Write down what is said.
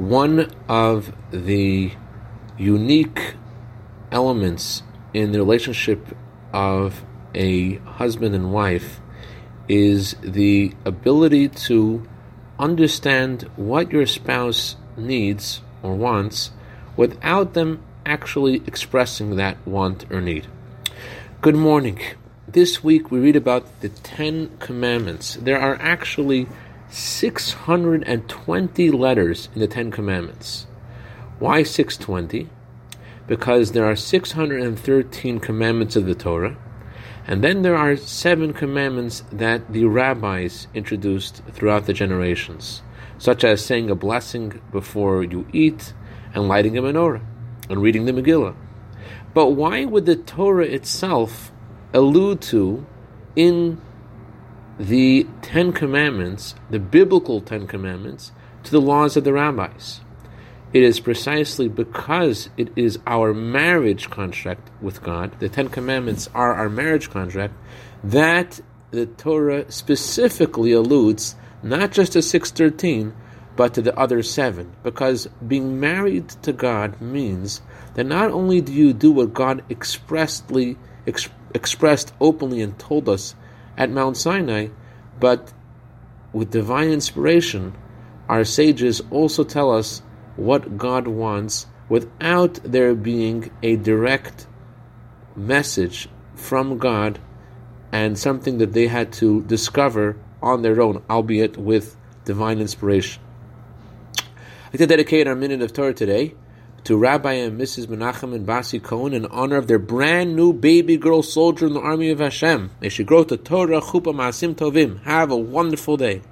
one of the unique elements in the relationship of a husband and wife is the ability to understand what your spouse needs or wants without them actually expressing that want or need. Good morning. This week we read about the Ten Commandments. There are actually 620 letters in the Ten Commandments. Why 620? Because there are 613 commandments of the Torah, and then there are seven commandments that the rabbis introduced throughout the generations, such as saying a blessing before you eat, and lighting a menorah, and reading the Megillah. But why would the Torah itself allude to in the Ten Commandments, the biblical Ten Commandments, to the laws of the rabbis. It is precisely because it is our marriage contract with God, the Ten Commandments are our marriage contract, that the Torah specifically alludes not just to 613, but to the other seven. Because being married to God means that not only do you do what God expressly ex- expressed openly and told us at Mount Sinai, but with divine inspiration, our sages also tell us what God wants without there being a direct message from God and something that they had to discover on their own, albeit with divine inspiration. I'd like to dedicate our minute of Torah today to Rabbi and Mrs. Menachem and Basi Cohen in honor of their brand new baby girl soldier in the army of Hashem. May she grow to Torah, Chupa, Masim Tovim. Have a wonderful day.